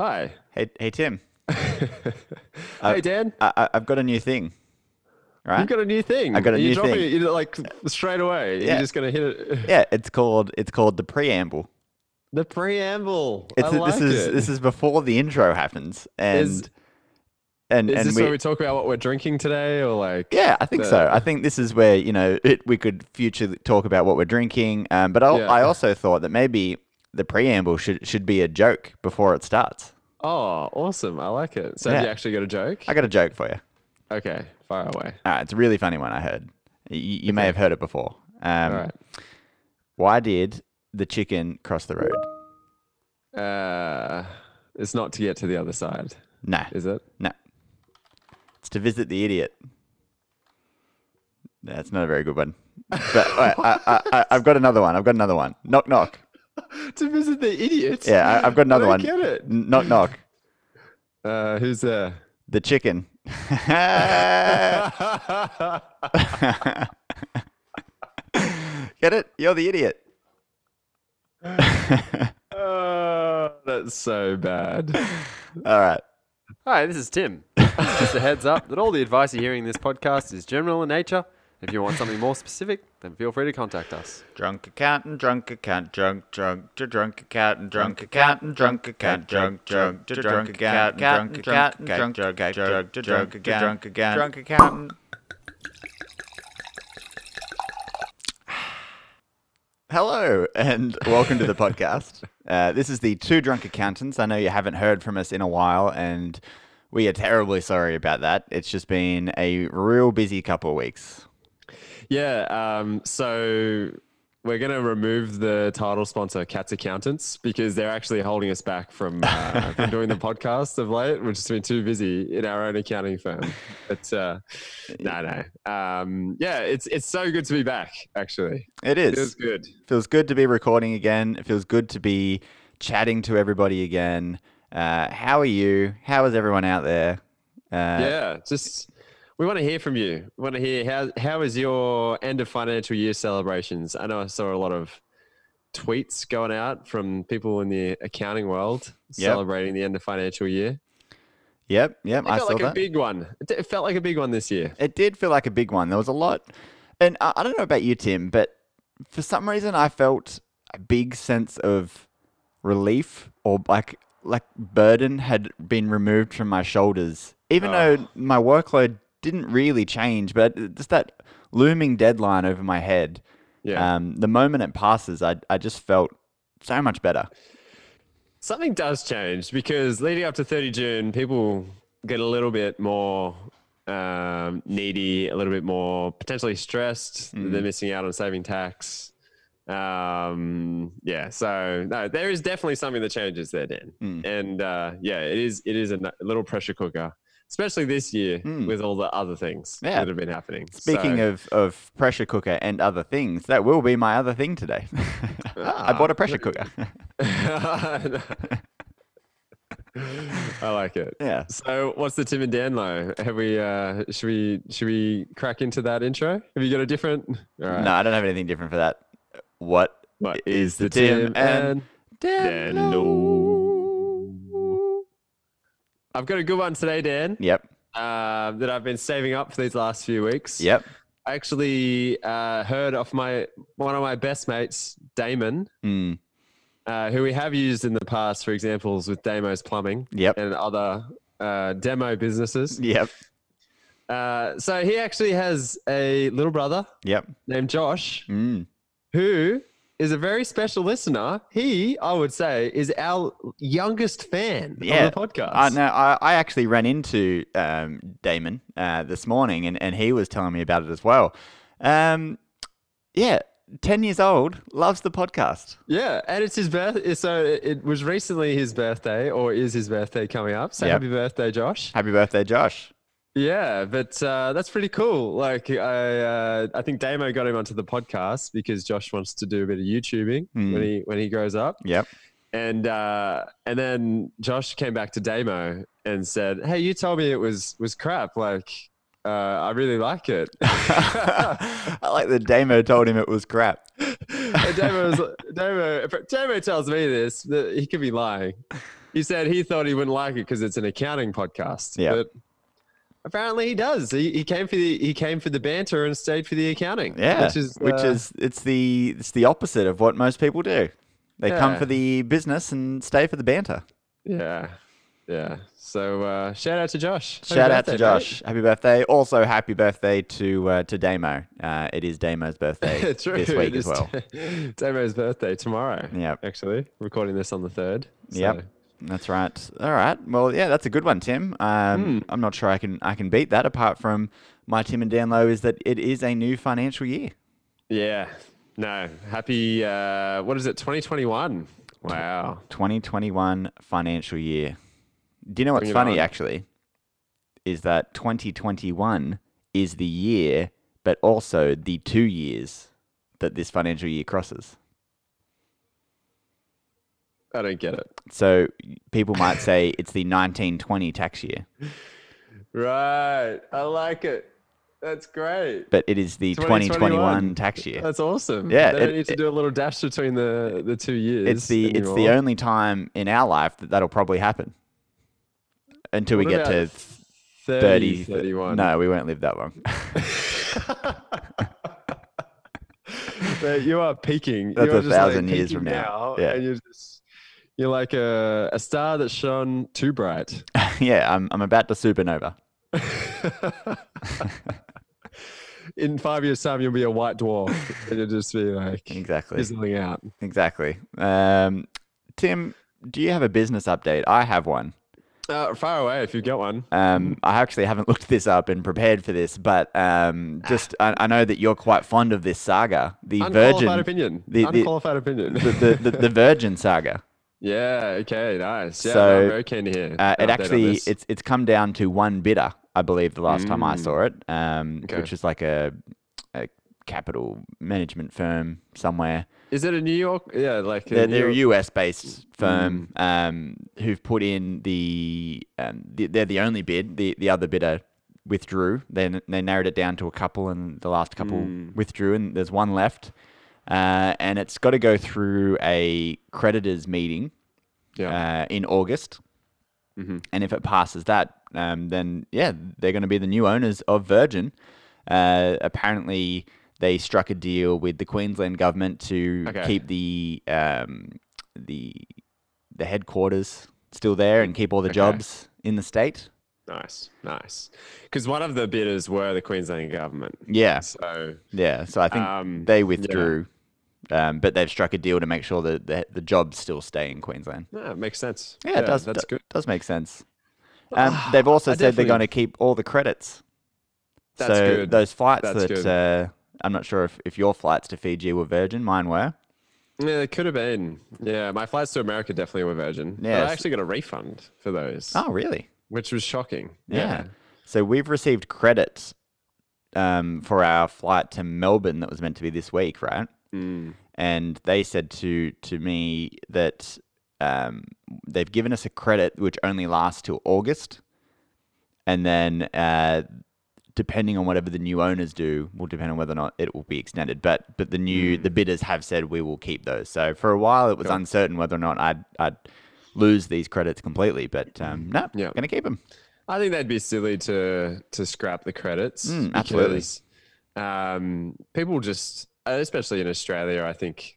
Hi. Hey, hey Tim. hey, Dan. I, I've got a new thing. Right? You've got a new thing. I got a new thing. It, like straight away. Yeah. You're just gonna hit it. yeah, it's called it's called the preamble. The preamble. It's I like this is it. this is before the intro happens, and Is- and Is and this we, where we talk about what we're drinking today, or like? yeah, I think the- so. I think this is where you know it, we could future talk about what we're drinking. Um, but I, Yeah. I also thought that maybe the preamble should should be a joke before it starts. Oh, awesome! I like it. So Yeah. have you actually got a joke? I got a joke for you. Okay, fire away. Right, it's a really funny one. I heard. You, you may have heard it before. Um, All right. Why did the chicken cross the road? Uh, it's not to get to the other side, No, is it? no. It's to visit the idiot. That's not a very good one. But wait, I, I, I, I've got another one. I've got another one. Knock, knock. to visit the idiots. Yeah, I, I've got another I one. don't Get it? Knock, knock. Uh, who's there? The chicken. Get it? You're the idiot. Oh, that's so bad. All right. Hi, this is Tim. Just a heads up that all the advice you're hearing in this podcast is general in nature. If you want something more specific, then feel free to contact us. Drunk accountant, drunk account, drunk, drunk, to drunk accountant, drunk accountant, drunk account, drunk, drunk, to drunk accountant, drunk accountant, drunk, drunk, drunk, to drunk account, drunk accountant, drunk accountant. Hello and welcome to the podcast. Uh, this is the Two Drunk Accountants. I know you haven't heard from us in a while, and we are terribly sorry about that. It's just been a real busy couple of weeks. Yeah. Um, so we're going to remove the title sponsor, Cats Accountants, because they're actually holding us back from, uh, from doing the podcast of late. We've just been too busy in our own accounting firm. But uh, no, no. Um, yeah, it's it's so good to be back. Actually, It it is. is good. feels good to be recording again. It feels good to be chatting to everybody again. Uh, how are you? How is everyone out there? Uh, yeah, just we want to hear from you. We want to hear how how is your end of financial year celebrations? I know I saw a lot of tweets going out from people in the accounting world Yep. celebrating the end of financial year. Yep. Yep. It I felt saw like a big one. It, felt like a big one this year. it did feel like a big one. There was a lot, and I, I don't know about you, Tim, but for some reason I felt a big sense of relief or like like burden had been removed from my shoulders, even oh. though my workload didn't really change, but just that looming deadline over my head. Yeah, Um, the moment it passes, I I just felt so much better. something does change because leading up to 30 June, people get a little bit more um, needy, a little bit more potentially stressed. Mm. They're missing out on saving tax. Um, yeah, so no, there is definitely something that changes there, Dan. Mm. And uh, yeah, it is it is a little pressure cooker, especially this year Mm. with all the other things Yeah. that have been happening. Speaking So- of, of pressure cooker and other things, that will be my other thing today. I bought a pressure cooker. I like it. yeah. So, what's the Tim and Dan low? Have we? Uh, should we? Should we crack into that intro? Have you got a different? Right. No, I don't have anything different for that. What What is the Tim and Dan Dan? Low? I've got a good one today, Dan. Yep. Uh, that I've been saving up for these last few weeks. Yep. I actually uh, heard off my one of my best mates, Damon, Mm. uh, who we have used in the past for examples with Damo's Plumbing Yep. and other uh, demo businesses. Yep. Uh, so he actually has a little brother Yep. named Josh, Mm. who is a very special listener. He, I would say, is our youngest fan Yeah. of the podcast. I no, I, I actually ran into um, Damon uh, this morning, and, and he was telling me about it as well. Um, yeah, ten years old, loves the podcast. Yeah, and it's his birth. So it- it was recently his birthday, or is his birthday coming up? So Yep. happy birthday, Josh! Happy birthday, Josh! Yeah, but uh, that's pretty cool. Like I, uh, I think Damo got him onto the podcast because Josh wants to do a bit of YouTubing Mm. when he when he grows up. Yep. And uh, and then Josh came back to Damo and said, "Hey, you told me it was was crap. Like, uh, I really like it." I like that Damo told him it was crap. Damo, was, Damo, Damo tells me this that he could be lying. he said he thought he wouldn't like it because it's an accounting podcast. Yeah. But apparently he does. He, he came for the he came for the banter and stayed for the accounting. Yeah, Which is which uh, is it's the it's the opposite of what most people do. They come for the business and stay for the banter. yeah. Yeah. So uh, shout out to Josh. Happy Shout out to birthday, mate. Josh. Happy birthday. Also, happy birthday to uh, to Damo. Uh, it is Damo's birthday True. this week as well. Damo's birthday tomorrow. Yeah, Actually, recording this on the third. Yep. That's right. All right. Well, yeah, that's a good one, Tim. Um, Hmm. I'm not sure I can I can beat that. Apart from my Tim and Dan Low is that it is a new financial year. Yeah. No. Happy. Uh, what is it? 2021. Wow. 2021 financial year. Do you know what's Bring funny actually? Is that 2021 is the year, but also the two years that this financial year crosses. I don't get it. So people might say it's the 1920 tax year, Right. I like it. That's great. but it is the 2021, 2021 tax year. That's awesome. Yeah, They don't it- need to it- do a little dash between the the two years. It's the it's the only time in our life that that'll probably happen. Until we get to 30, 30, 31. No, we won't live that long. You are peaking. That's you are a thousand like, years from now. Yeah. And you're just you're like a, a star that shone too bright. yeah, I'm I'm about to supernova. In five years' time, you'll be a white dwarf, and you'll just be like Exactly. fizzling out. Exactly. Um, Tim, do you have a business update? I have one. Uh, far away if you've got one. Um, I actually haven't looked this up and prepared for this, but um, just I, I know that you're quite fond of this saga, the Unqualified Virgin, opinion. the- the- Unqualified opinion. the, the, the, the Virgin saga. Yeah. Okay. Nice. Yeah. So, I'm very keen to hear. Uh, it actually it's it's come down to one bidder, I believe, the last time I saw it, um, Okay. which is like a, a capital management firm somewhere. Is it a New York? Yeah, like a They're, they're a US based firm um, who've put in the, um, the they're the only bid. The the other bidder withdrew. Then they narrowed it down to a couple, and the last couple withdrew, and there's one left. Uh, and it's got to go through a creditors meeting Yeah. uh, in August. And if it passes that, um, then yeah, they're going to be the new owners of Virgin. Uh, apparently, they struck a deal with the Queensland government to Okay. keep the um, the the headquarters still there and keep all the Okay. jobs in the state. Nice, nice. Because one of the bidders were the Queensland government. Yeah, So yeah. So I think Um, they yeah. Um, but they've struck a deal to make sure that the, the jobs still stay in Queensland. yeah, it makes sense. Yeah, it does. That's good. Does make sense. Um, they've also I said they're going to keep all the credits. That's so good. those flights That's that uh, I'm not sure if, if your flights to Fiji were Virgin, mine were. Yeah, it could have been. Yeah, my flights to America definitely were Virgin. Yes. I actually got a refund for those, Oh, really? which was shocking. Yeah. So we've received credits um, for our flight to Melbourne that was meant to be this week, right? Mm. And they said to to me that um, they've given us a credit which only lasts till August, and then uh, depending on whatever the new owners do, will depend on whether or not it will be extended. But but the new the bidders have said we will keep those. So for a while it was uncertain whether or not I'd I'd lose these credits completely, but um, no, Yeah. going to keep them. I think that'd be silly to to scrap the credits. Mm, absolutely. because, Um, people just, especially in Australia, I think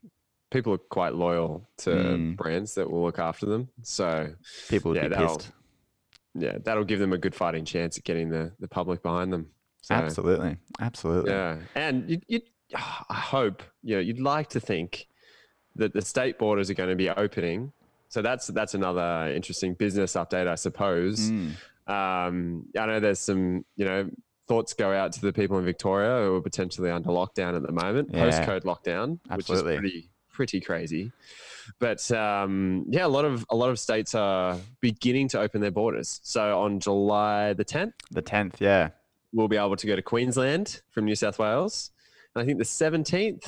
people are quite loyal to Mm. brands that will look after them. So People would Yeah, be that'll- pissed. yeah, that'll give them a good fighting chance at getting the, the public behind them. So, Absolutely, absolutely. Yeah, and you, you, I hope you know you'd like to think that the state borders are going to be opening. So that's that's another interesting business update, I suppose. Mm. Um, I know there's some you know thoughts go out to the people in Victoria who are potentially under lockdown at the moment, Yeah. postcode lockdown, Absolutely. which is pretty pretty crazy. But um, yeah, a lot of a lot of states are beginning to open their borders. So on July the 10th The tenth, yeah. we'll be able to go to Queensland from New South Wales. And I think the 17th,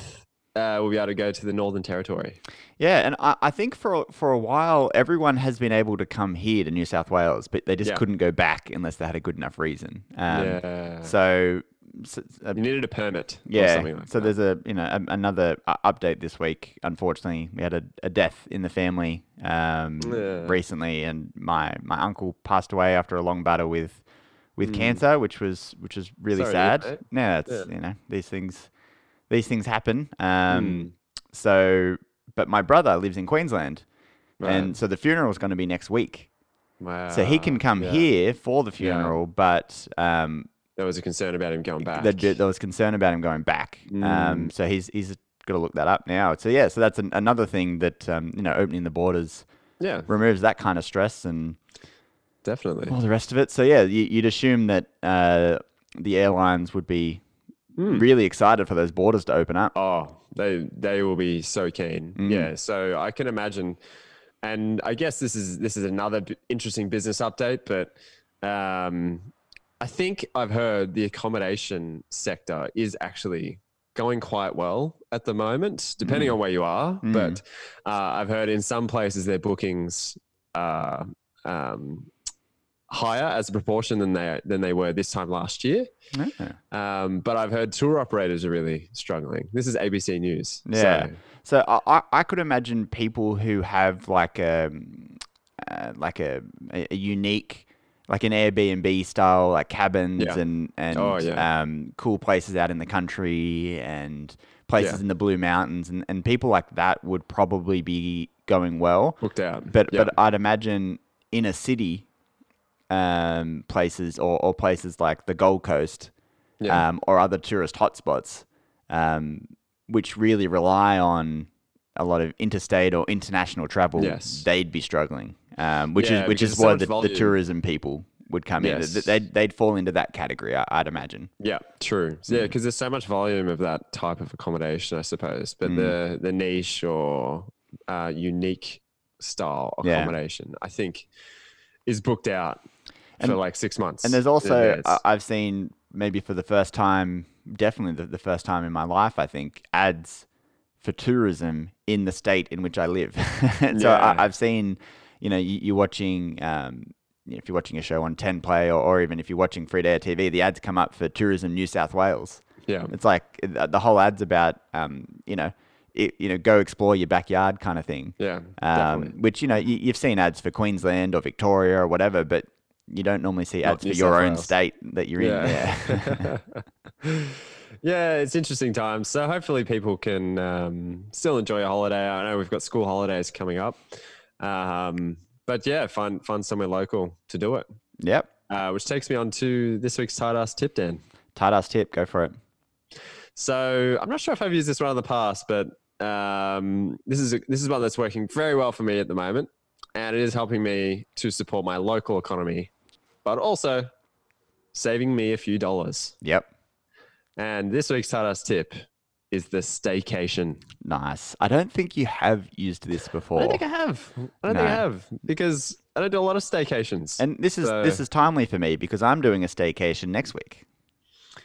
uh, we'll be able to go to the Northern Territory. Yeah, and I, I think for a- for a while everyone has been able to come here to New South Wales, but they just Yeah. couldn't go back unless they had a good enough reason. Um, yeah. So s- a You needed a permit. or yeah. something like so that. there's a you know a, another uh, update this week. Unfortunately, we had a, a death in the family um, Yeah. recently, and my my uncle passed away after a long battle with with cancer, which was which was really. Sorry sad. Yeah, it's you know these things these things happen. Hmm. Um, So, but my brother lives in Queensland, Right. and so the funeral is going to be next week. Wow. So he can come yeah. here for the funeral, but um, There was a concern about him going back. there, there was concern about him going back. Mm. Um, so he's he's got to look that up now. So yeah, so that's an, another thing that um, you know opening the borders yeah, removes that kind of stress and definitely. all the rest of it. So yeah, you, you'd assume that uh, the airlines would be Hmm. really excited for those borders to open up. Oh, they they will be so keen. Mm. Yeah, so I can imagine, and I guess this is this is another b- interesting business update. But um, I think I've heard the accommodation sector is actually going quite well at the moment, depending on where you are. Mm. But uh, I've heard in some places their bookings are um, higher as a proportion than they than they were this time last year. Yeah. Um, but I've heard tour operators are really struggling. This is ABC News. Yeah. So, So I, I, could imagine people who have like a uh, like a, a, unique like an Airbnb style like cabins Yeah. and and Oh, yeah. um, cool places out in the country and places in the Blue Mountains and, and people like that would probably be going well. booked out. But but I'd imagine in a city um, places or, or places like the Gold Coast Yeah. um, or other tourist hotspots, um, which really rely on a lot of interstate or international travel, Yes. they'd be struggling. Um, which Yeah, is which is so the, the tourism people would come in. Yes. Th- They'd they'd fall into that category, I'd imagine. yeah, true. Yeah, because there's so much volume of that type of accommodation, I suppose. But Mm. the the niche or uh, unique style Yeah. accommodation, I think, is booked out And- for like six months. And there's also. I I've seen maybe for the first time, definitely the, the first time in my life, I think ads for tourism in the state in which I live. And so Yeah. I, I've seen, you know, you, you're watching. Um, if you're watching a show on 10 Play or, or even if you're watching free to air TV, the ads come up for Tourism New South Wales. yeah, It's like uh, the whole ad's about, um, you know, it, you know, go explore your backyard kind of thing. yeah, Um, which you know you, you've seen ads for Queensland or Victoria or whatever, but you don't normally see ads for your own Wales. state that you're in. Yeah. yeah, it's interesting times. So hopefully people can um, still enjoy a holiday. I know we've got school holidays coming up, um, but yeah, find find somewhere local to do it. yep. Uh, which takes me on to this week's tight ass tip, Dan. Tight ass tip. Go for it. So I'm not sure if I've used this one in the past, but um, this is this is one that's working very well for me at the moment, and it is helping me to support my local economy, but also saving me a few dollars. Yep. And this week's ass tip is the staycation. Nice. I don't think you have used this before. I don't think I have. I don't think I have because I don't do a lot of staycations. and this is this is timely for me because I'm doing a staycation next week.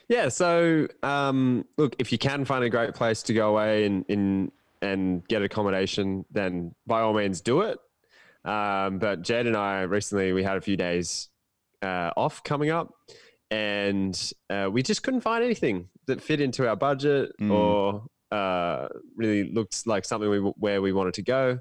Yeah. So, um, look, if you can find a great place to go away and in and get accommodation, then by all means do it. Um, but Jed and I recently we had a few days uh, off coming up, and uh, we just couldn't find anything that fit into our budget Mm. or uh, really looked like something we, where we wanted to go.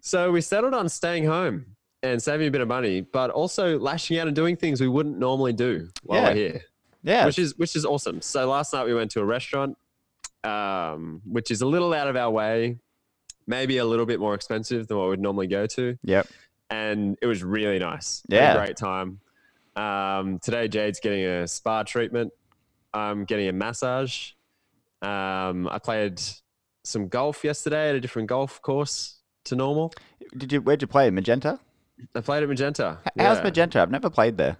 So we settled on staying home and saving a bit of money, but also lashing out and doing things we wouldn't normally do while Yeah. we're here Yeah. which is which is awesome. So last night we went to a restaurant, um, which is a little out of our way, maybe a little bit more expensive than what we'd normally go to, yep. and it was really nice. Yeah. a great time. Um, today Jade's getting a spa treatment. I'm getting a massage. Um, I played some golf yesterday at a different golf course to normal. Did you? Where'd you play? Magenta. I played at Magenta. How's Yeah. Magenta? I've never played there.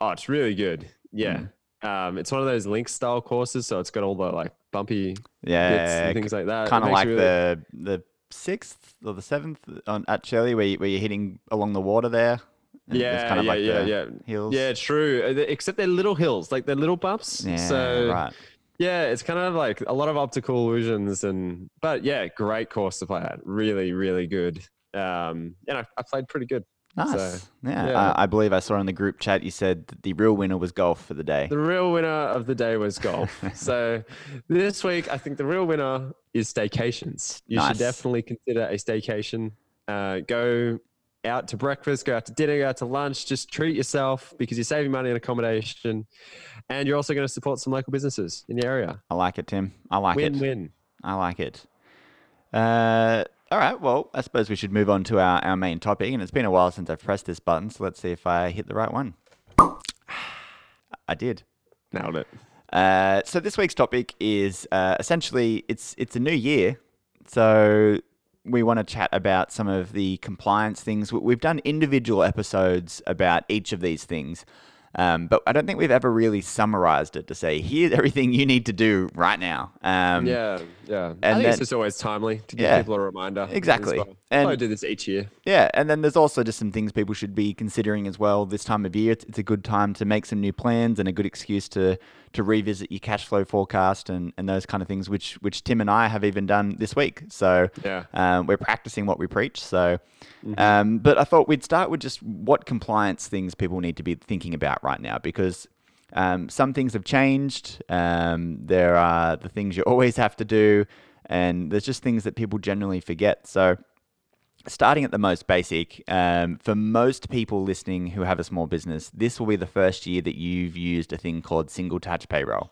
Oh, it's really good. Yeah. Um, it's one of those link style courses, so it's got all the like bumpy Yeah. and things like that. Kind of like really- the the sixth or the seventh on at Shirley, where you, where you're hitting along the water there. Yeah, it's kind of yeah, like yeah, yeah. hills. Yeah, true. Uh, Except they're little hills, like they're little bumps. Yeah, so right. yeah, it's kind of like a lot of optical illusions, and but yeah, great course to play at. Really, really good. Um, and I, I played pretty good. Nice. So, yeah. yeah. I, I believe I saw in the group chat you said that the real winner was golf for the day. The real winner of the day was golf. so this week, I think the real winner is staycations. You Nice. should definitely consider a staycation. Uh, go out to breakfast, go out to dinner, go out to lunch. Just treat yourself because you're saving money on accommodation, and you're also going to support some local businesses in the area. I like it, Tim. I like it. Win-win. I like it. Uh, all right. Well, I suppose we should move on to our, our main topic. And it's been a while since I've pressed this button. So let's see if I hit the right one. I did. Nailed it. Uh, so this week's topic is uh, essentially it's it's a new year, so we want to chat about some of the compliance things. We- We've done individual episodes about each of these things, um, but I don't think we've ever really summarized it to say here's everything you need to do right now. Um, Yeah, yeah. I and think then- it's just always timely to give Yeah. people a reminder. Exactly. well. And- I do this each year. Yeah, and then there's also just some things people should be considering as well this time of year. It's, it's a good time to make some new plans and a good excuse to to revisit your cash flow forecast and, and those kind of things, which which Tim and I have even done this week. So Yeah. um, we're practicing what we preach. So, um, but I thought we'd start with just what compliance things people need to be thinking about right now because. Um, some things have changed. Um, there are the things you always have to do, and there's just things that people generally forget. So, starting at the most basic, um, for most people listening who have a small business, this will be the first year that you've used a thing called single touch payroll.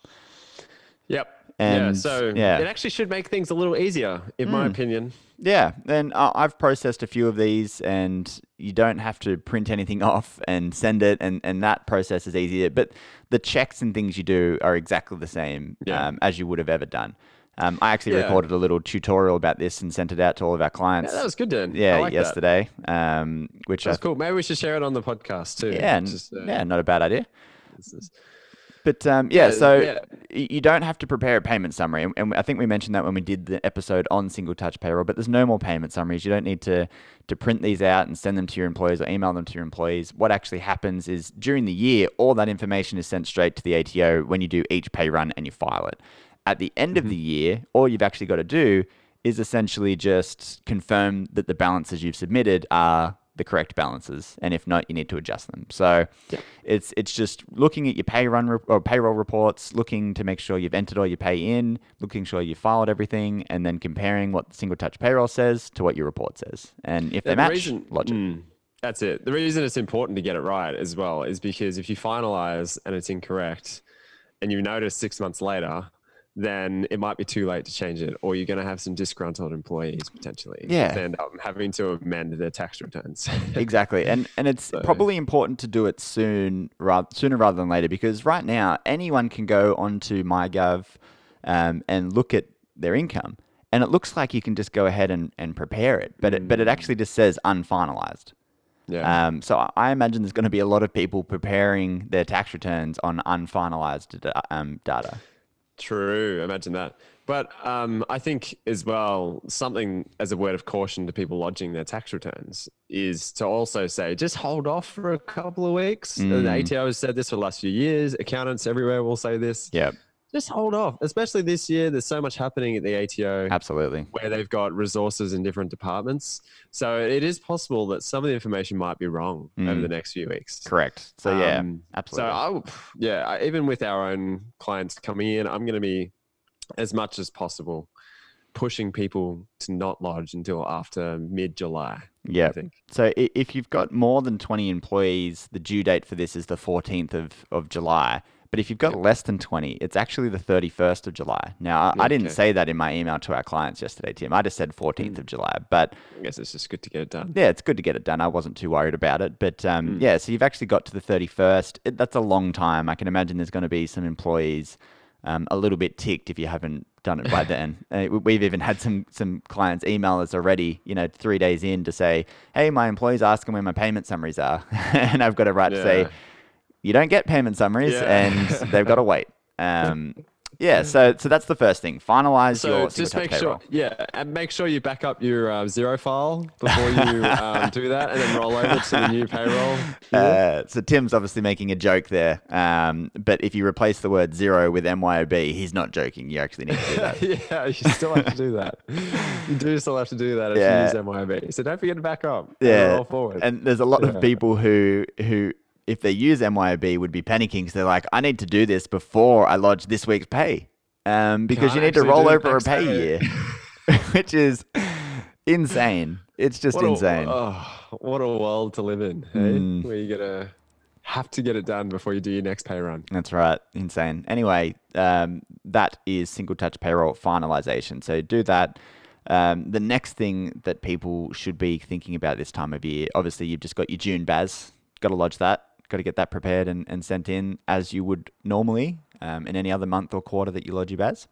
Yep. yeah. So yeah. it actually should make things a little easier, in my opinion. Yeah, and I've processed a few of these, and you don't have to print anything off and send it, and, and that process is easier. But the checks and things you do are exactly the same Yeah. um, as you would have ever done. Um, I actually Yeah. recorded a little tutorial about this and sent it out to all of our clients. Yeah, that was good, Dan. yeah, I like That. yesterday, um, which I That's cool. Maybe we should share it on the podcast too. yeah, Just, uh, yeah, not a bad idea. But um, yeah, Yeah, so yeah. you don't have to prepare a payment summary, and- and I think we mentioned that when we did the episode on single touch payroll. But there's no more payment summaries. You don't need to to print these out and send them to your employees or email them to your employees. What actually happens is during the year, all that information is sent straight to the ATO when you do each pay run and you file it. At the end of the year, all you've actually got to do is essentially just confirm that the balances you've submitted are the correct balances, and if not, you need to adjust them. So it's it's just looking at your pay run re- or payroll reports, looking to make sure you've entered all your pay in, looking sure you filed everything, and then comparing what the single touch payroll says to what your report says, and if they Yeah, the match, reason- logic. Mm, that's it. The reason it's important to get it right as well is because if you finalize and it's incorrect and you notice six months later, then it might be too late to change it, or you're going to have some disgruntled employees potentially. Yeah. End up having to amend their tax returns. Exactly, and and it's So- probably important to do it soon, rather sooner rather than later, because right now anyone can go onto MyGov um, and look at their income, and it looks like you can just go ahead and, and prepare it, but it, but it actually just says unfinalized. yeah. Um, so I- I imagine there's going to be a lot of people preparing their tax returns on unfinalized um, data. True, imagine that. But um, I think as well, something as a word of caution to people lodging their tax returns is to also say, just hold off for a couple of weeks. And the Mm. ATO has said this for the last few years. Accountants everywhere will say this. Yep, Just hold off, especially this year. There's so much happening at the ATO absolutely. where they've got resources in different departments. So it is possible that some of the information might be wrong over Mm. the next few weeks. Correct. So yeah, Um, absolutely. So I, will- yeah, I, even with our own clients coming in, I'm going to be as much as possible pushing people to not lodge until after mid July. Yeah. So if you've got more than 20 employees, the due date for this is the 14th of, of July. But if you've got less than 20, it's actually the 31st of July. Now, I, I didn't Okay. say that in my email to our clients yesterday, Tim. I just said 14th of July. But I guess it's just good to get it done. yeah, it's good to get it done. I wasn't too worried about it. But um, Mm. yeah, so you've actually got to the 31st. It, that's a long time. I can imagine there's going to be some employees um, a little bit ticked if you haven't done it by then. Uh, we- we've even had some some clients email us already, you know, three days in to say, hey, my employees asking where my payment summaries are. and I've got a right to say, Yeah. You don't get payment summaries Yeah. and they've got to wait. Um, yeah, so so that's the first thing. Finalize So your just make sure, payroll. yeah, and make sure you back up your uh, Xero file before you um, do that, and then roll over to the new payroll. Uh, so Tim's obviously making a joke there, um, but if you replace the word Xero with MYOB, he's not joking. You actually need to do that. yeah, you still have to do that. You do still have to do that if Yeah. you use MYOB. So don't forget to back up. and roll forward. and there's a lot Yeah. of people who who if they use MYOB would be panicking because they're like, I need to do this before I lodge this week's pay, um, because you need to roll over a pay day. year, which is insane. It's just what insane. A, oh, what a world to live in, hey? Mm. Where you gotta have to get it done before you do your next pay run. That's right. Insane. Anyway, um, that is single touch payroll finalization. So do that. Um, the next thing that people should be thinking about this time of year, obviously, you've just got your June BAS, Got to lodge that. Got to get that prepared and, and sent in as you would normally um, in any other month or quarter that you lodge your BAS.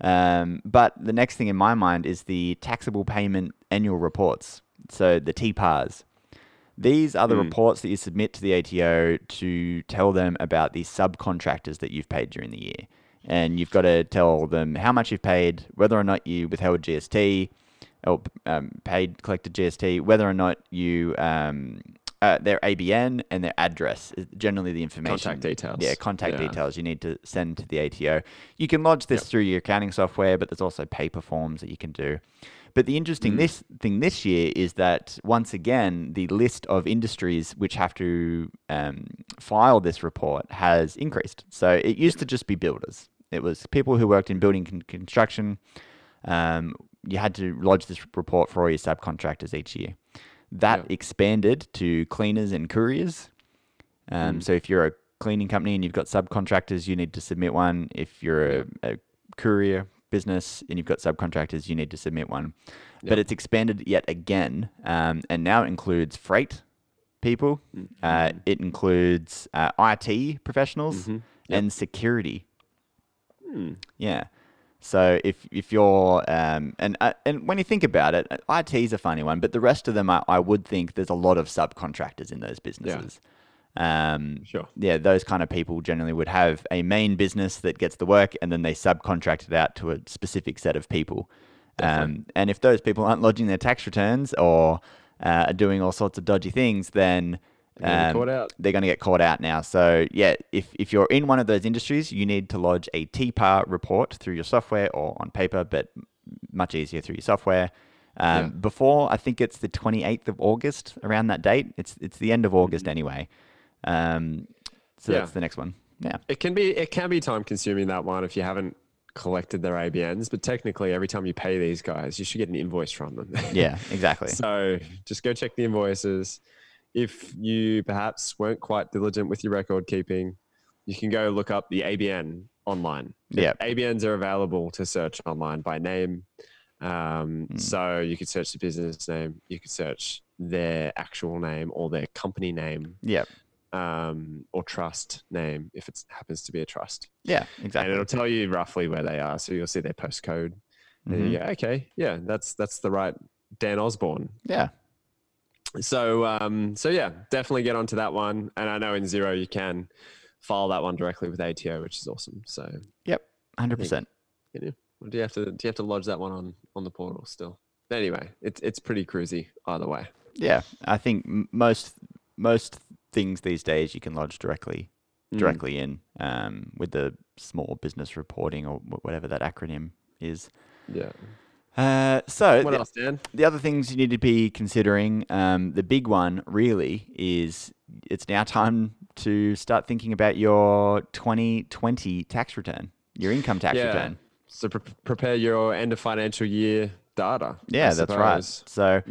Um, but the next thing in my mind is the taxable payment annual reports. So the TPARs. These are the Mm. reports that you submit to the ATO to tell them about the subcontractors that you've paid during the year. And you've got to tell them how much you've paid, whether or not you withheld GST or um, paid, collected GST, whether or not you, um, uh, their ABN and their address is generally the information. Contact details. Yeah, contact Yeah. details you need to send to the ATO. You can lodge this through your accounting software, but there's also paper forms that you can do. But the interesting Mm. this thing this year is that once again the list of industries which have to um, file this report has increased. So it used to just be builders. It was people who worked in building con- construction. Um, you had to lodge this report for all your subcontractors each year. That Yeah. expanded to cleaners and couriers. Um, Mm. So if you're a cleaning company and you've got subcontractors, you need to submit one. If you're a, a courier business and you've got subcontractors, you need to submit one. But it's expanded yet again, um, and now it includes freight people. Uh, it includes uh, IT professionals Mhm. and security. Hmm. Yeah. So if if you're um, and uh, and when you think about it, IT is a funny one, but the rest of them, I, I would think there's a lot of subcontractors in those businesses. Um, Sure. yeah, those kind of people generally would have a main business that gets the work, and then they subcontract it out to a specific set of people. Um, and if those people aren't lodging their tax returns or uh, are doing all sorts of dodgy things, then They're gonna um, caught out. they're going to get caught out now. So yeah, if, if you're in one of those industries, you need to lodge a TPAR report through your software or on paper, but much easier through your software. Um, Yeah. Before I think it's the 28th of August, around that date. It's it's the end of August anyway. Um, so Mm-hmm. Yeah. that's the next one. Yeah. It can be it can be time consuming that one if you haven't collected their ABNs, but technically every time you pay these guys, you should get an invoice from them. Yeah. Exactly. so just go check the invoices. If you perhaps weren't quite diligent with your record keeping, you can go look up the ABN online. Yeah. ABNs are available to search online by name. Um, Mm. So you could search the business name, you could search their actual name or their company name Yeah. um, or trust name if it happens to be a trust. Yeah. Exactly. And it'll tell you roughly where they are. So you'll see their postcode. And Mhm. you go, okay, yeah, that's that's the right Dan Osborne. Yeah. So um, so yeah, definitely get onto that one. And I know in Xero you can file that one directly with ATO, which is awesome. So Yep. Hundred percent. you know, do you have to do you have to lodge that one on on the portal still? Anyway, it's it's pretty cruisy either way. Yeah. I think most most things these days you can lodge directly Mm. directly in um, with the small business reporting or whatever that acronym is. Yeah. Uh, so What the, else, Dan? the other things you need to be considering, um, the big one really is it's now time to start thinking about your 2020 tax return, your income tax Yeah. return. So pre- prepare your end of financial year data. Yeah, that's right. So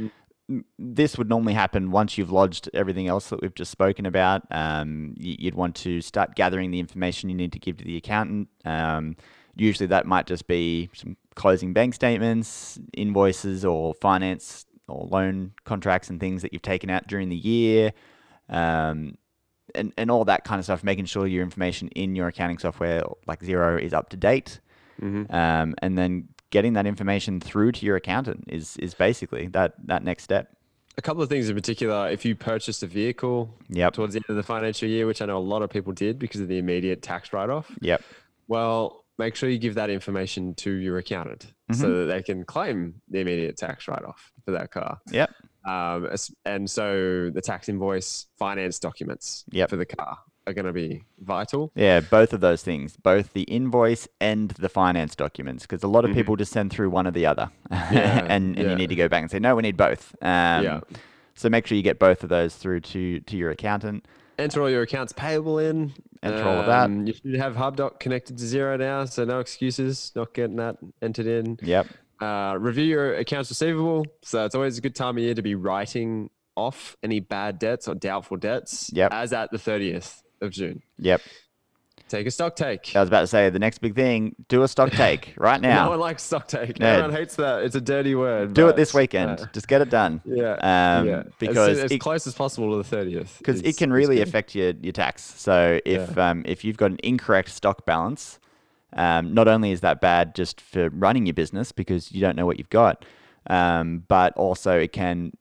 Mm. this would normally happen once you've lodged everything else that we've just spoken about. Um, you'd want to start gathering the information you need to give to the accountant. Um, usually that might just be some closing bank statements, invoices, or finance or loan contracts and things that you've taken out during the year. Um, and, and all that kind of stuff, making sure your information in your accounting software, like Xero, is up to date Mhm. um, and then getting that information through to your accountant is is basically that that next step. A couple of things in particular. If you purchased a vehicle Yep. towards the end of the financial year, which I know a lot of people did because of the immediate tax write off, Yep. well, make sure you give that information to your accountant Mm-hmm. so that they can claim the immediate tax write off for that car. Yep. Um, and so the tax invoice, finance documents Yep. for the car are going to be vital. Yeah, both of those things, both the invoice and the finance documents, because a lot of people just send through one or the other, and, and yeah. you need to go back and say, no, we need both. Um, Yeah. So make sure you get both of those through to to your accountant. Enter all your accounts payable in. Enter all of that. Um, You should have HubDoc connected to Xero now, so no excuses not getting that entered in. Yep. Uh, review your accounts receivable. So it's always a good time of year to be writing off any bad debts or doubtful debts Yep. as at the 30th of June. Yep. Take a stock take. I was about to say the next big thing: do a stock take right now. No one likes stock take. No. Everyone hates that. It's a dirty word. do it this weekend. uh, Just get it done. yeah. Um, yeah. because as, as it- close as possible to the 30th. because it can really affect your, your tax. So if um, if you've got an incorrect stock balance, um, not only is that bad just for running your business because you don't know what you've got, um, but also it can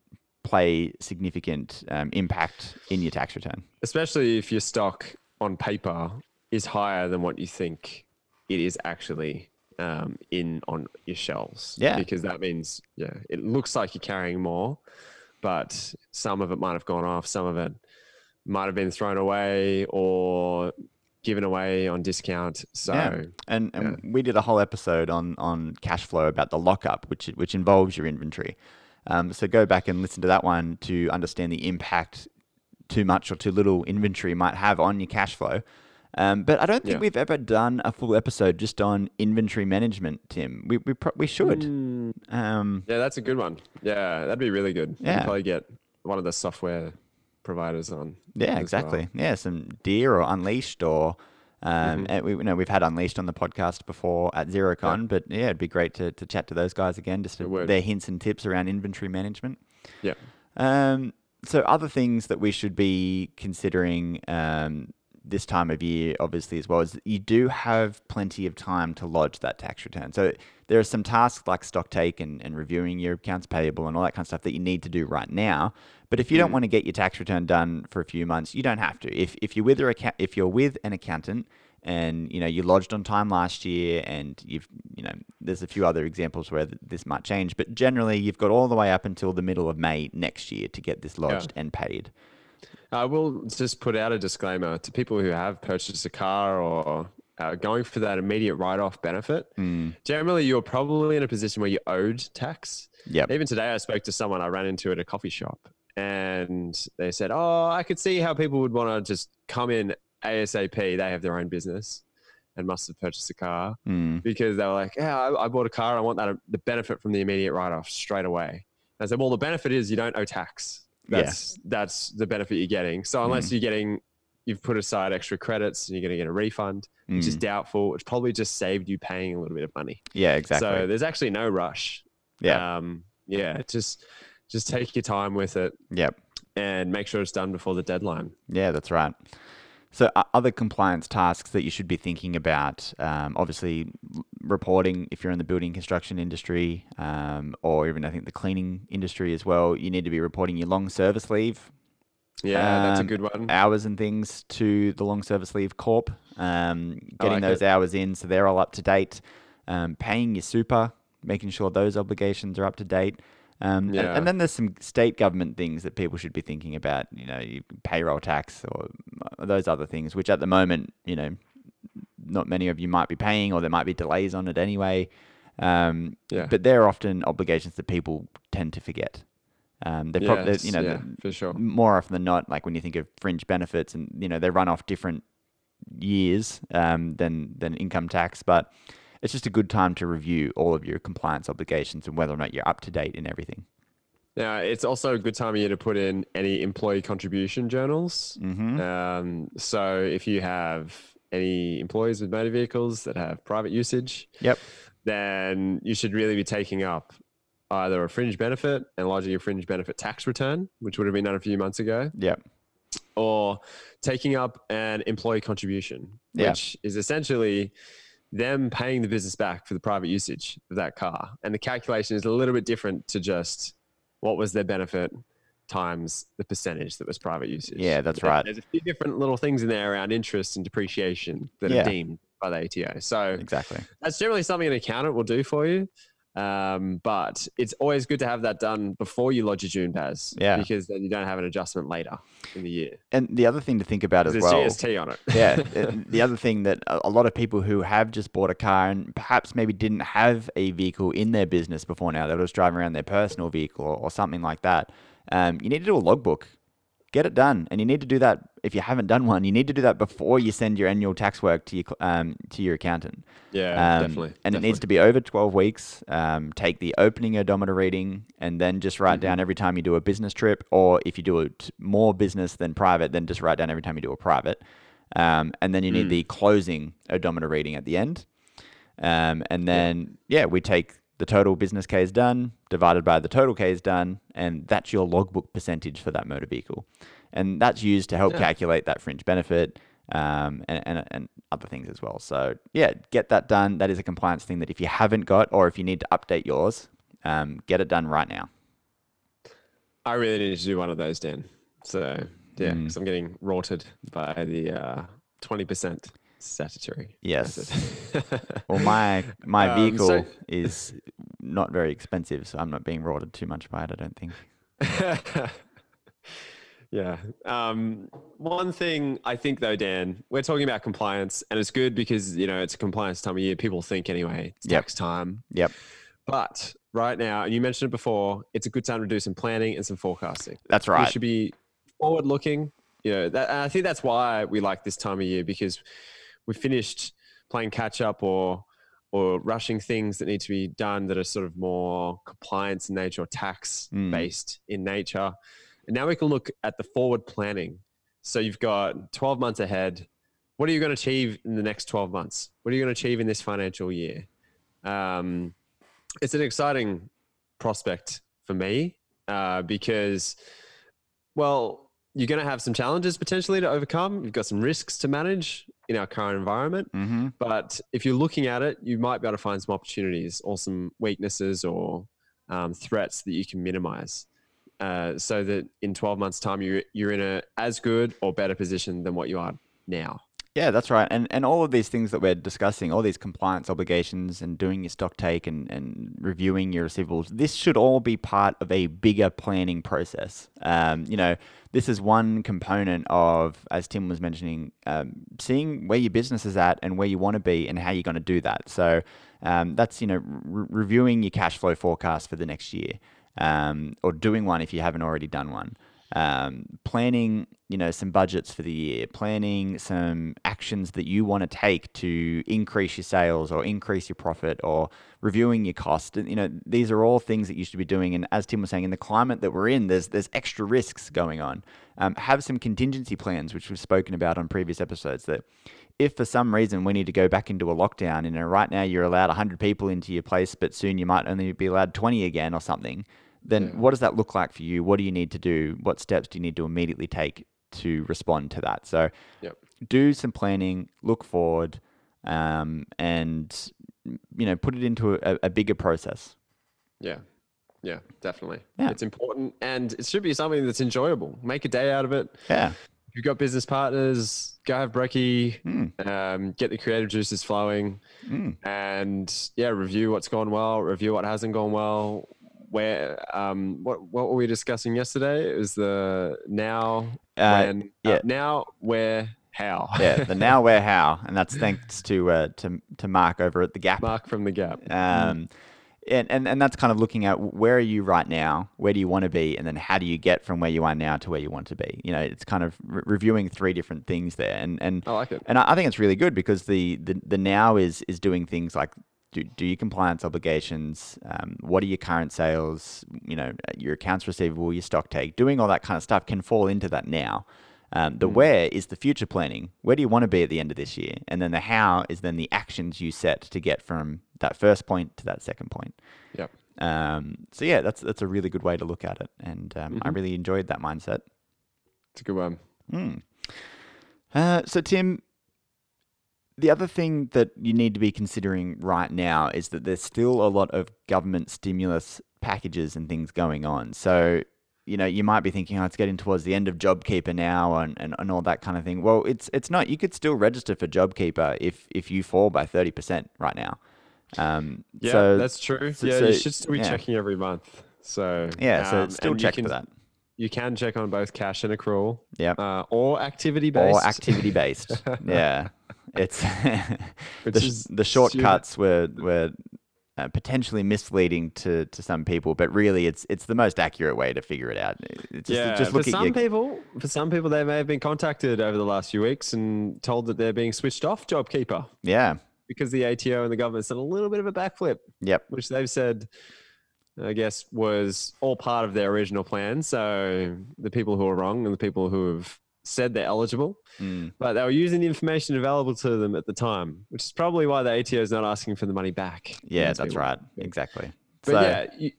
play significant um, impact in your tax return. especially if your stock on paper is higher than what you think it is actually um, in on your shelves. Yeah. because that means yeah, it looks like you're carrying more, but some of it might have gone off, some of it might have been thrown away or given away on discount. So Yeah. And, and we did a whole episode on, on cash flow about the lockup, which which involves your inventory. Um, so go back and listen to that one to understand the impact too much or too little inventory might have on your cash flow. Um, but I don't think Yeah. we've ever done a full episode just on inventory management, Tim. We we, pro- we should. Mm, Um, yeah, that's a good one. Yeah, that'd be really good. Yeah. could probably get one of the software providers on. yeah, as well. exactly. Yeah, some DEAR or Unleashed or. Um, Mm-hmm. and we you know we've had Unleashed on the podcast before at Xerocon, but yeah, it'd be great to, to chat to those guys again, just their hints and tips around inventory management. Yeah. Um, so other things that we should be considering um, this time of year, obviously as well, is you do have plenty of time to lodge that tax return. So there are some tasks like stock take and, and reviewing your accounts payable and all that kind of stuff that you need to do right now. But if you don't mm-hmm. want to get your tax return done for a few months, you don't have to. If if you're with if you're with an accountant and you know you lodged on time last year and you've you know there's a few other examples where this might change but generally you've got all the way up until the middle of may next year to get this lodged and paid I will just put out a disclaimer to people who have purchased a car or uh, going for that immediate write-off benefit. Generally, you're probably in a position where you owed tax. Yep. Even today, I spoke to someone I ran into at a coffee shop, and they said, "Oh, I could see how people would want to just come in ASAP. They have their own business." And must have purchased a car Mm. because they were like, "Yeah, I, I bought a car. I want that the benefit from the immediate write-off straight away." And I said, "Well, the benefit is you don't owe tax. Yeah. That's that's the benefit you're getting. So unless you're getting, you've put aside extra credits and you're going to get a refund, which is doubtful. It's probably just saved you paying a little bit of money. yeah exactly So there's actually no rush. yeah Um, yeah. Just just take your time with it yep and make sure it's done before the deadline. Yeah, that's right. So, other compliance tasks that you should be thinking about um, obviously, reporting if you're in the building construction industry um, or even I think the cleaning industry as well. You need to be reporting your long service leave Yeah, that's a Um, good one. hours and things to the long service leave corp. Um, getting like those it. hours in so they're all up to date. Um, paying your super, making sure those obligations are up to date. Um, and, Yeah. and then there's some state government things that people should be thinking about. You know, payroll tax or those other things, which at the moment, you know, not many of you might be paying, or there might be delays on it anyway. Um, Yeah. But they're often obligations that people tend to forget. Um, they're probably, Yes, you know, yeah, for sure. more often than not, like when you think of fringe benefits, and you know they run off different years um, than than income tax, but it's just a good time to review all of your compliance obligations and whether or not you're up to date in everything. Now, it's also a good time of year to put in any employee contribution journals. Mm-hmm. Um, so if you have any employees with motor vehicles that have private usage, Yep. then you should really be taking up either a fringe benefit and lodging a fringe benefit tax return, which would have been done a few months ago, Yep. or taking up an employee contribution, Yeah. which is essentially them paying the business back for the private usage of that car. And the calculation is a little bit different to just what was their benefit times the percentage that was private usage. Yeah, that's There- right. There's a few different little things in there around interest and depreciation that Yeah. are deemed by the ATO. So Exactly. that's generally something an accountant will do for you. Um, but it's always good to have that done before you lodge your June BAS. Yeah. Because then you don't have an adjustment later in the year. And the other thing to think about as well. GST on it. yeah. the other thing that a a lot of people who have just bought a car and perhaps maybe didn't have a vehicle in their business before now, they were just driving around their personal vehicle or, or something like that. Um, you need to do a logbook. Get it done, and you need to do that. If you haven't done one, you need to do that before you send your annual tax work to your um, to your accountant. Yeah, Um, definitely. And it needs to be over 12 weeks. Um, take the opening odometer reading and then just write down every time you do a business trip, or if you do it more business than private, then just write down every time you do a private. Um, and then you need the closing odometer reading at the end. Um, and then, yeah. we take the total business case done divided by the total case done, and that's your logbook percentage for that motor vehicle. And that's used to help Yeah. calculate that fringe benefit um, and, and, and other things as well. So, yeah, get that done. That is a compliance thing that if you haven't got, or if you need to update yours, um, get it done right now. I really need to do one of those, Dan. So yeah, Mm. 'cause I'm getting rorted by the uh, twenty percent statutory. Yes. Well, my my Um, vehicle so- is not very expensive, so I'm not being rorted too much by it. I don't think. yeah. Um, one thing I think though, Dan, we're talking about compliance, and it's good because you know it's a compliance time of year. People think anyway, it's Yep. tax time. Yep, But right now, and you mentioned it before, it's a good time to do some planning and some forecasting. that's right. We should be forward looking. You know, that, and I think that's why we like this time of year because we finished playing catch up or or rushing things that need to be done that are sort of more compliance in nature or tax Mm. based in nature. And now we can look at the forward planning. So you've got 12 months ahead. What are you going to achieve in the next 12 months? What are you going to achieve in this financial year? Um, it's an exciting prospect for me uh, because, well, you're going to have some challenges potentially to overcome. You've got some risks to manage in our current environment. Mm-hmm. But if you're looking at it, you might be able to find some opportunities or some weaknesses or um, threats that you can minimize. Uh, so that in 12 months' time, you're, you're in a as good or better position than what you are now. Yeah, that's right. And and all of these things that we're discussing, all these compliance obligations and doing your stock take and, and reviewing your receivables, this should all be part of a bigger planning process. Um, you know, this is one component of, as Tim was mentioning, um, seeing where your business is at and where you want to be and how you're going to do that. So um, that's, you know, re- reviewing your cash flow forecast for the next year um, or doing one if you haven't already done one um, planning you know some budgets for the year planning some actions that you want to take to increase your sales or increase your profit or reviewing your cost. You know these are all things that you should be doing. And as tim was saying in the climate that we're in there's there's extra risks going on. Um, have some contingency plans which we've spoken about on previous episodes that if for some reason we need to go back into a lockdown you know right now you're allowed 100 people into your place but soon you might only be allowed 20 again or something then Yeah. what does that look like for you? What do you need to do? What steps do you need to immediately take to respond to that? So, Yep. do some planning, look forward, um, and you know, put it into a, a bigger process. Yeah. Yeah, definitely. Yeah. It's important and it should be something that's enjoyable. Make a day out of it. Yeah, If you've got business partners, go have brekkie, Mm. um, get the creative juices flowing, Mm. and yeah, review what's gone well, review what hasn't gone well. Where um, what what were we discussing yesterday? It was the now, Uh, when, yeah. uh, now, where, how. yeah. The now, where, how, and that's thanks to uh, to to Mark over at the Gap. Mark from the Gap. Um, and, and, and that's kind of looking at where are you right now, where do you want to be, and then how do you get from where you are now to where you want to be. You know, it's kind of re- reviewing three different things there, and and I like it. and I I think it's really good because the the, the now is is doing things like do, do your compliance obligations, um, what are your current sales, you know, your accounts receivable, your stock take, doing all that kind of stuff can fall into that now. Um, the where is the future planning. Where do you want to be at the end of this year? And then the how is then the actions you set to get from that first point to that second point. Yep. Um, so yeah, that's that's a really good way to look at it, and um, I Mhm. really enjoyed that mindset. It's a good one. Mm. Uh, so, Tim, the other thing that you need to be considering right now is that there's still a lot of government stimulus packages and things going on. So, you know, you might be thinking, oh, it's getting towards the end of JobKeeper now and, and, and all that kind of thing. Well, it's it's not. You could still register for JobKeeper if if you fall by thirty percent right now. Um, Yeah, so that's true. so- yeah, so- you should still be yeah. checking every month. So yeah, so um, still you check can, for that. You can check on both cash and accrual, Yep. uh, or activity based. or activity based. yeah, it's the, is the shortcuts were were uh, potentially misleading to, to some people, but really it's it's the most accurate way to figure it out. It's just, yeah, just for at some your people, for some people, they may have been contacted over the last few weeks and told that they're being switched off JobKeeper. Yeah, because the ATO and the government's done a little bit of a backflip, yep, which they've said, I guess, was all part of their original plan. So the people who are wrong and the people who have said they're eligible, mm, but they were using the information available to them at the time, which is probably why the ATO is not asking for the money back. yeah, that's people. right, exactly. But so yeah, you,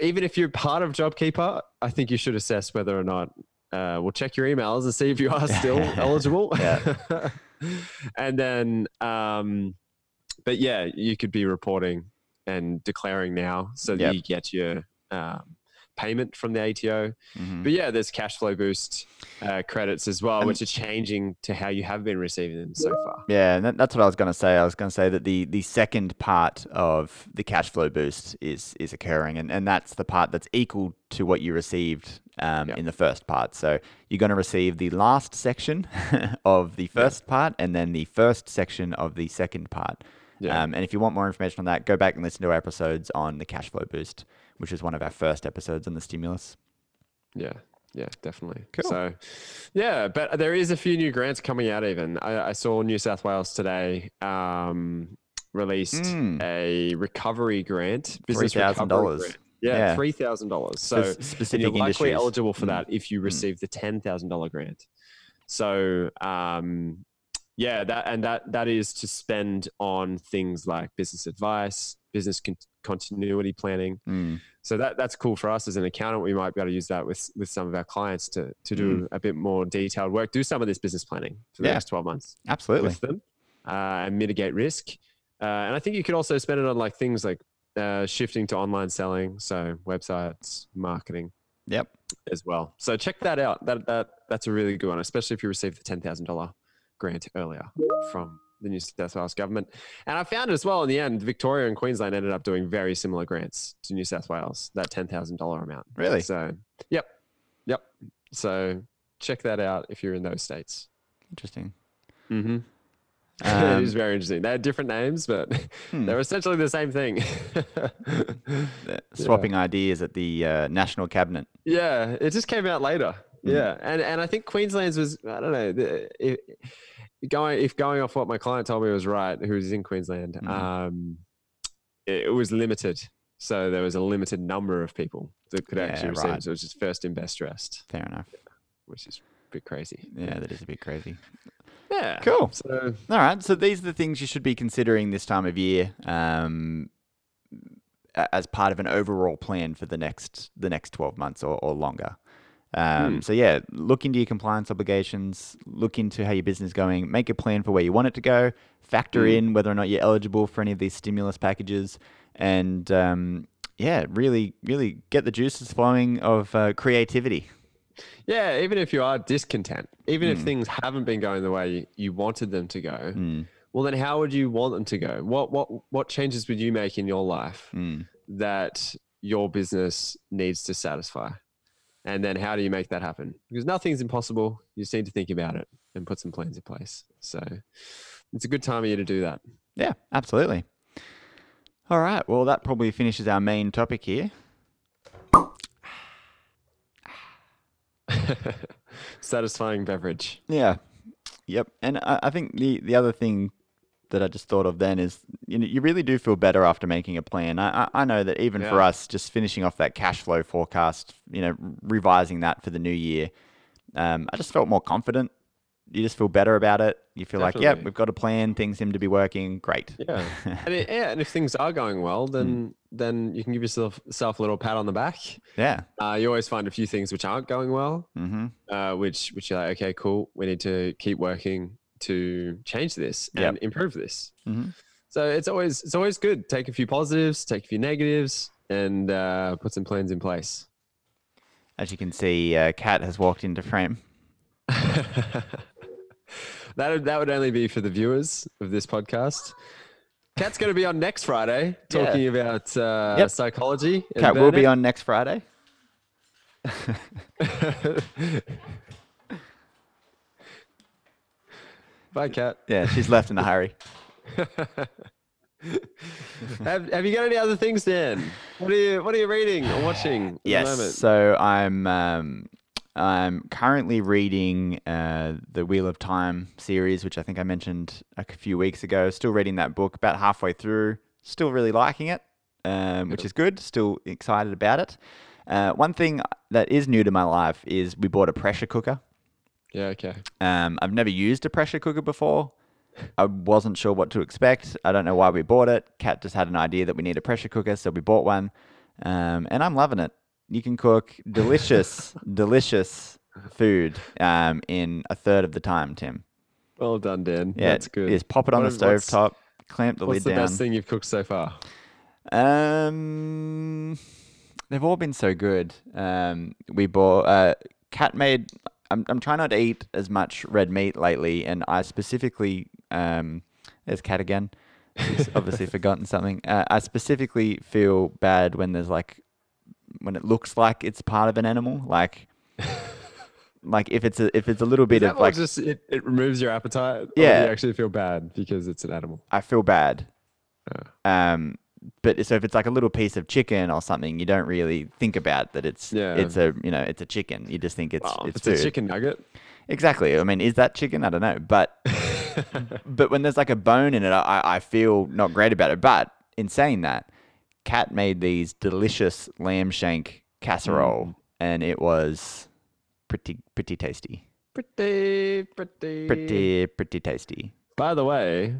even if you're part of JobKeeper, I think you should assess whether or not. Uh, we'll check your emails and see if you are still eligible. Yeah. and then, um, but yeah, you could be reporting and declaring now so that Yep. you get your um, payment from the ATO. mhm. But yeah, there's cash flow boost uh, credits as well, And- which are changing to how you have been receiving them so far. Yeah, and that, that's what I was going to say. I was going to say that the, the second part of the cash flow boost is is occurring, and, and that's the part that's equal to what you received um, Yep. in the first part. So you're going to receive the last section of the first part, and then the first section of the second part. Yeah. Um, and if you want more information on that, go back and listen to our episodes on the cash flow boost, which is one of our first episodes on the stimulus. Yeah, yeah, definitely. Cool. So, yeah, but there is a few new grants coming out. Even I, I saw New South Wales today um, released Mm. a recovery grant, business $3,000. Yeah, Yeah. three thousand dollars. So s- and specific you're likely industries. eligible for Mm. that if you receive the ten thousand dollar grant. So, um, yeah, that and that that is to spend on things like business advice, business con- continuity planning. Mm. So that that's cool for us as an accountant. We might be able to use that with with some of our clients to to do a bit more detailed work, do some of this business planning for the Yeah. next twelve months Absolutely. with them, uh, and mitigate risk. Uh, and I think you could also spend it on like things like uh, shifting to online selling, so websites, marketing Yep. as well. So check that out. That that that's a really good one, especially if you receive the ten thousand dollar grant earlier from the New South Wales government. And I found it as well in the end, Victoria and Queensland ended up doing very similar grants to New South Wales. That ten thousand dollar amount. Really? So yep, yep. So check that out if you're in those states. Interesting. Mm-hmm. Um, it is very interesting. They had different names, but Hmm. they're essentially the same thing. swapping ideas at the uh, national cabinet. Yeah, it just came out later. Mhm. Yeah, and and I think Queensland's was I don't know if, going if going off what my client told me was right, who was in Queensland. Mhm. Um, it, it was limited, so there was a limited number of people that could Yeah, actually receive. right. it. So it was just first in best dressed, Fair enough. which is a bit crazy. Yeah, that is a bit crazy. Yeah, Cool. So All right. So these are the things you should be considering this time of year um, as part of an overall plan for the next the next 12 months or, or longer. Um, Hmm. So yeah, look into your compliance obligations, look into how your business is going, make a plan for where you want it to go, factor Hmm. in whether or not you're eligible for any of these stimulus packages, and um, yeah, really, really get the juices flowing of uh, creativity. yeah, even if you are discontent, even if Mm. things haven't been going the way you, wanted them to go, Mm, well, then how would you want them to go? What what what changes would you make in your life mm. that your business needs to satisfy? And then how do you make that happen? Because nothing's impossible. You just need to think about it and put some plans in place. So it's a good time of year to do that. Yeah, absolutely. All right. Well, that probably finishes our main topic here. Satisfying beverage. Yeah. Yep. And I, I think the the other thing that I just thought of then is you know you really do feel better after making a plan. I I, know that even for us, just finishing off that cash flow forecast, you know, revising that for the new year, um, I just felt more confident. You just feel better about it. You feel like, yep, we've got a plan. Things seem to be working. Great. Yeah. and, it, yeah, and if things are going well, then then you can give yourself self a little pat on the back. Yeah. Uh, you always find a few things which aren't going well, Mm-hmm. uh, which which you're like, okay, cool. We need to keep working to change this and Yep. improve this. Mm-hmm. So it's always it's always good. Take a few positives, take a few negatives, and uh, put some plans in place. As you can see, uh, Kat has walked into frame. That would, that would only be for the viewers of this podcast. Kat's going to be on next Friday Yeah. talking about uh, Yep. psychology. Kat will be on next Friday. Bye, Kat. Yeah, she's left in a hurry. have, have you got any other things, Dan? What are you What are you reading or watching at the Yes. moment? So I'm um, I'm currently reading uh, the Wheel of Time series, which I think I mentioned a few weeks ago. Still reading that book, about halfway through. Still really liking it, um, which is good. Still excited about it. Uh, one thing that is new to my life is we bought a pressure cooker. Yeah. Okay. Um, I've never used a pressure cooker before. I wasn't sure what to expect. I don't know why we bought it. Kat just had an idea that we need a pressure cooker, so we bought one. Um, and I'm loving it. You can cook delicious, delicious food um, in a third of the time, Tim. Well done, Dan. Yeah, That's good. Just pop it on What the stove what's- top, clamp the What's lid the down. best thing you've cooked so far? Um, they've all been so good. Um, we bought. Uh, Kat made. I'm I'm trying not to eat as much red meat lately, and I specifically. Um, there's Kat again. She's obviously forgotten something. Uh, I specifically feel bad when there's like, when it looks like it's part of an animal, like. Like if it's a if it's a little bit of like just it, it removes your appetite. Yeah. you actually feel bad because it's an animal. I feel bad. Um, but so if it's like a little piece of chicken or something, you don't really think about that it's Yeah. it's a you know it's a chicken. You just think it's Well, it's, it's a chicken nugget. Exactly. I mean, is that chicken? I don't know. But but when there's like a bone in it, I I feel not great about it. But in saying that, Kat made these delicious lamb shank casserole, Mm. and it was pretty pretty tasty. Pretty, pretty, Pretty pretty tasty. By the way,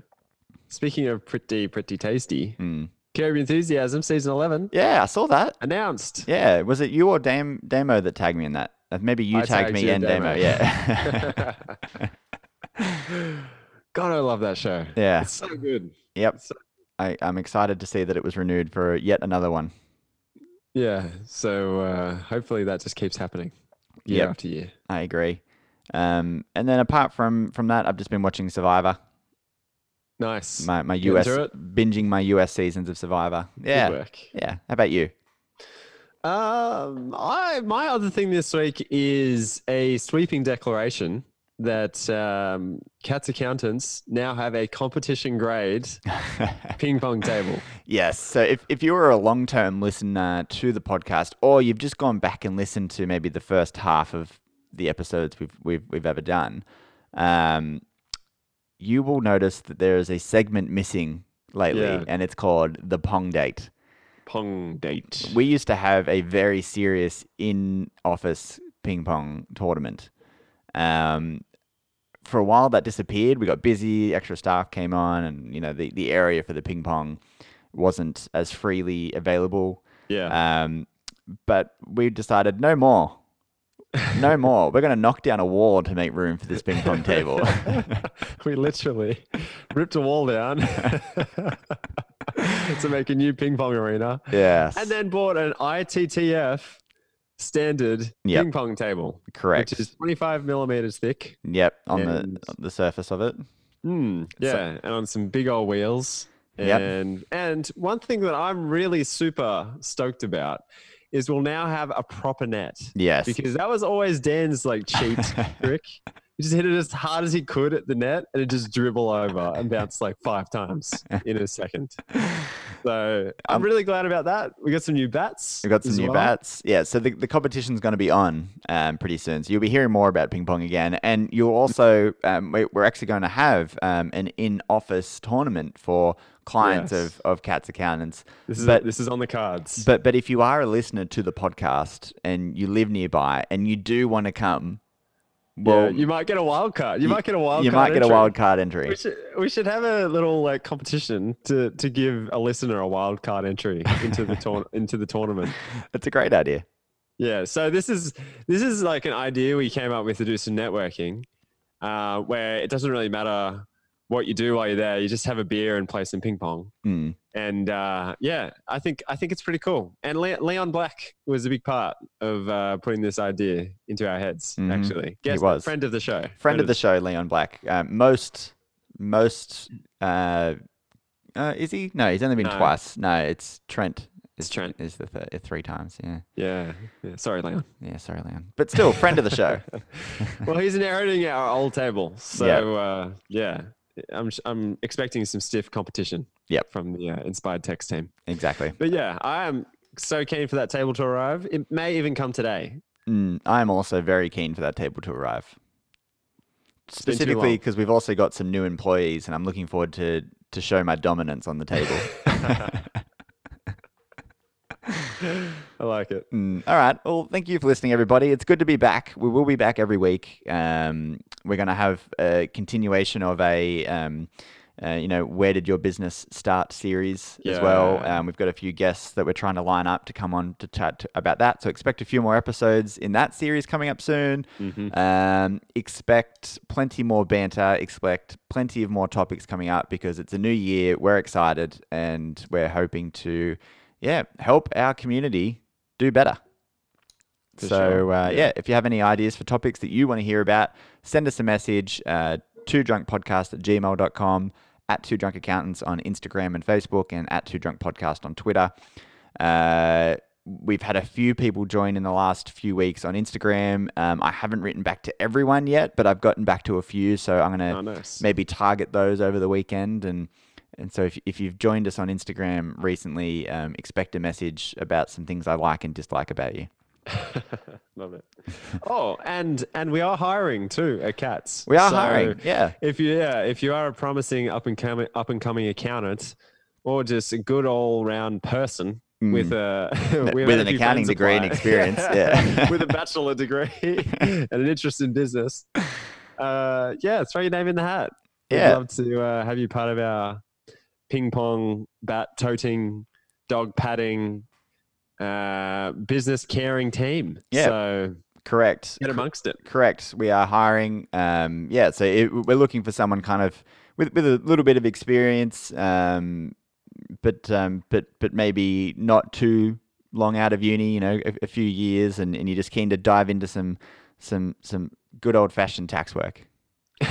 speaking of pretty, pretty tasty, Mm. Curb Enthusiasm season eleven Yeah, I saw that. announced. Yeah, was it you or Dam Damo that tagged me in that? Uh, Maybe you I tagged, tagged me you and and Damo. Damo. Yeah. God, I love that show. Yeah. it's so good. yep. So- I, I'm excited to see that it was renewed for yet another one. Yeah, so uh, hopefully that just keeps happening year Yep. after year. I agree. Um, and then apart from from that, I've just been watching Survivor. Nice. My my US binging my US seasons of Survivor. Yeah. Yeah. How about you? Um, I my other thing this week is a sweeping declaration that um, Cats accountants now have a competition grade ping pong table. Yes. So if, if you were a long term listener to the podcast, or you've just gone back and listened to maybe the first half of the episodes we've we've, we've ever done, um, you will notice that there is a segment missing lately, Yeah. and it's called the Pong Date. Pong date. We used to have a very serious in office ping pong tournament. Um, for a while that disappeared. We got busy, extra staff came on, and you know the, the area for the ping pong wasn't as freely available. yeah. Um, but we decided no more, no more. We're going to knock down a wall to make room for this ping pong table. we literally ripped a wall down to make a new ping pong arena, yes, and then bought an ITTF standard Yep. ping pong table, correct. which is 25 millimeters thick. yep, on and- the on the surface of it. Mm, yeah, and on some big old wheels. Yep. And and one thing that I'm really super stoked about is we'll now have a proper net Yes, because that was always Dan's like cheat trick. He just hit it as hard as he could at the net and it just dribble over and bounce like five times in a second. So I'm really glad about that. We got some new bats. We've got some new well. bats. Yeah, so the, the competition's going to be on um, pretty soon. So you'll be hearing more about ping pong again. And you'll also, um, we, we're actually going to have um, an in office tournament for clients Yes. of, of Cats Accountants. This is But- this is on the cards. But, but if you are a listener to the podcast and you live nearby and you do want to come, well, yeah, you might get a wild card. You, you- might get a wild you card. might get a wild card entry. We should we should have a little like competition to to give a listener a wild card entry into the tour- into the tournament. It's a great idea. Yeah. So this is this is like an idea we came up with to do some networking, uh, where it doesn't really matter what you do while you're there. You just have a beer and play some ping pong. Mm. And uh, yeah, I think I think it's pretty cool. And Le- Leon Black was a big part of uh, putting this idea into our heads. Mhm. Actually, Guest, was. friend of the show. Friend of the show, Leon Black. Um, most, most. Uh, uh, is he? No, he's only been No. twice. No, it's Trent. It's is- Trent. Is the th- three times? Yeah. Yeah, yeah. Sorry, Leon. Yeah. Sorry, Leon. But still, friend of the show. well, he's inheriting our old table, so uh, yeah, I'm I'm expecting some stiff competition. Yep. from the uh, Inspired Text team. Exactly. But yeah, I am so keen for that table to arrive. It may even come today. Mm, I'm also very keen for that table to arrive. Specifically because we've also got some new employees, and I'm looking forward to to show my dominance on the table. I like it. Mm, all right. Well, thank you for listening, everybody. It's good to be back. We will be back every week. Um, we're going to have a continuation of a, um, uh, you know, where did your business start series as well. Um, we've got a few guests that we're trying to line up to come on to chat to, about that. So expect a few more episodes in that series coming up soon. Mhm. Um, expect plenty more banter. Expect plenty of more topics coming up because it's a new year. We're excited and we're hoping to, yeah, help our community do better. For so sure, uh, yeah. yeah. if you have any ideas for topics that you want to hear about, send us a message uh, to drunkpodcast at gmail.com, at two drunk accountants on Instagram and Facebook, and at two drunk podcast on Twitter. Uh, we've had a few people join in the last few weeks on Instagram. Um, I haven't written back to everyone yet, but I've gotten back to a few. So I'm going to Oh, nice. maybe target those over the weekend and and so if, if you've joined us on Instagram recently, um, expect a message about some things I like and dislike about you. Love it. Oh, and and we are hiring too at Cats. We are So hiring, yeah. If you yeah, if you are a promising up and coming up and coming accountant, or just a good all round person with a With we've an accounting degree and experience, yeah. with a bachelor degree and an interest in business. Uh, yeah, throw your name in the hat. We'd Yeah. love to uh, have you part of our ping pong bat toting, dog patting, uh, business caring team. Yeah. So Correct. get amongst it. Correct. We are hiring. Um, yeah, so it, we're looking for someone kind of with, with a little bit of experience, um, but um, but but maybe not too long out of uni. You know, a, a few years, and, and you're just keen to dive into some some some good old fashioned tax work.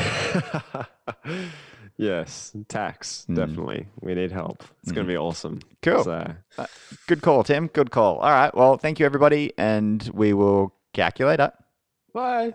yes, tax hmm. definitely. We need help. It's going to hmm. be awesome. Cool. So, uh, Good call, Tim. Good call. All right. Well, thank you, everybody, and we will calculate it. bye.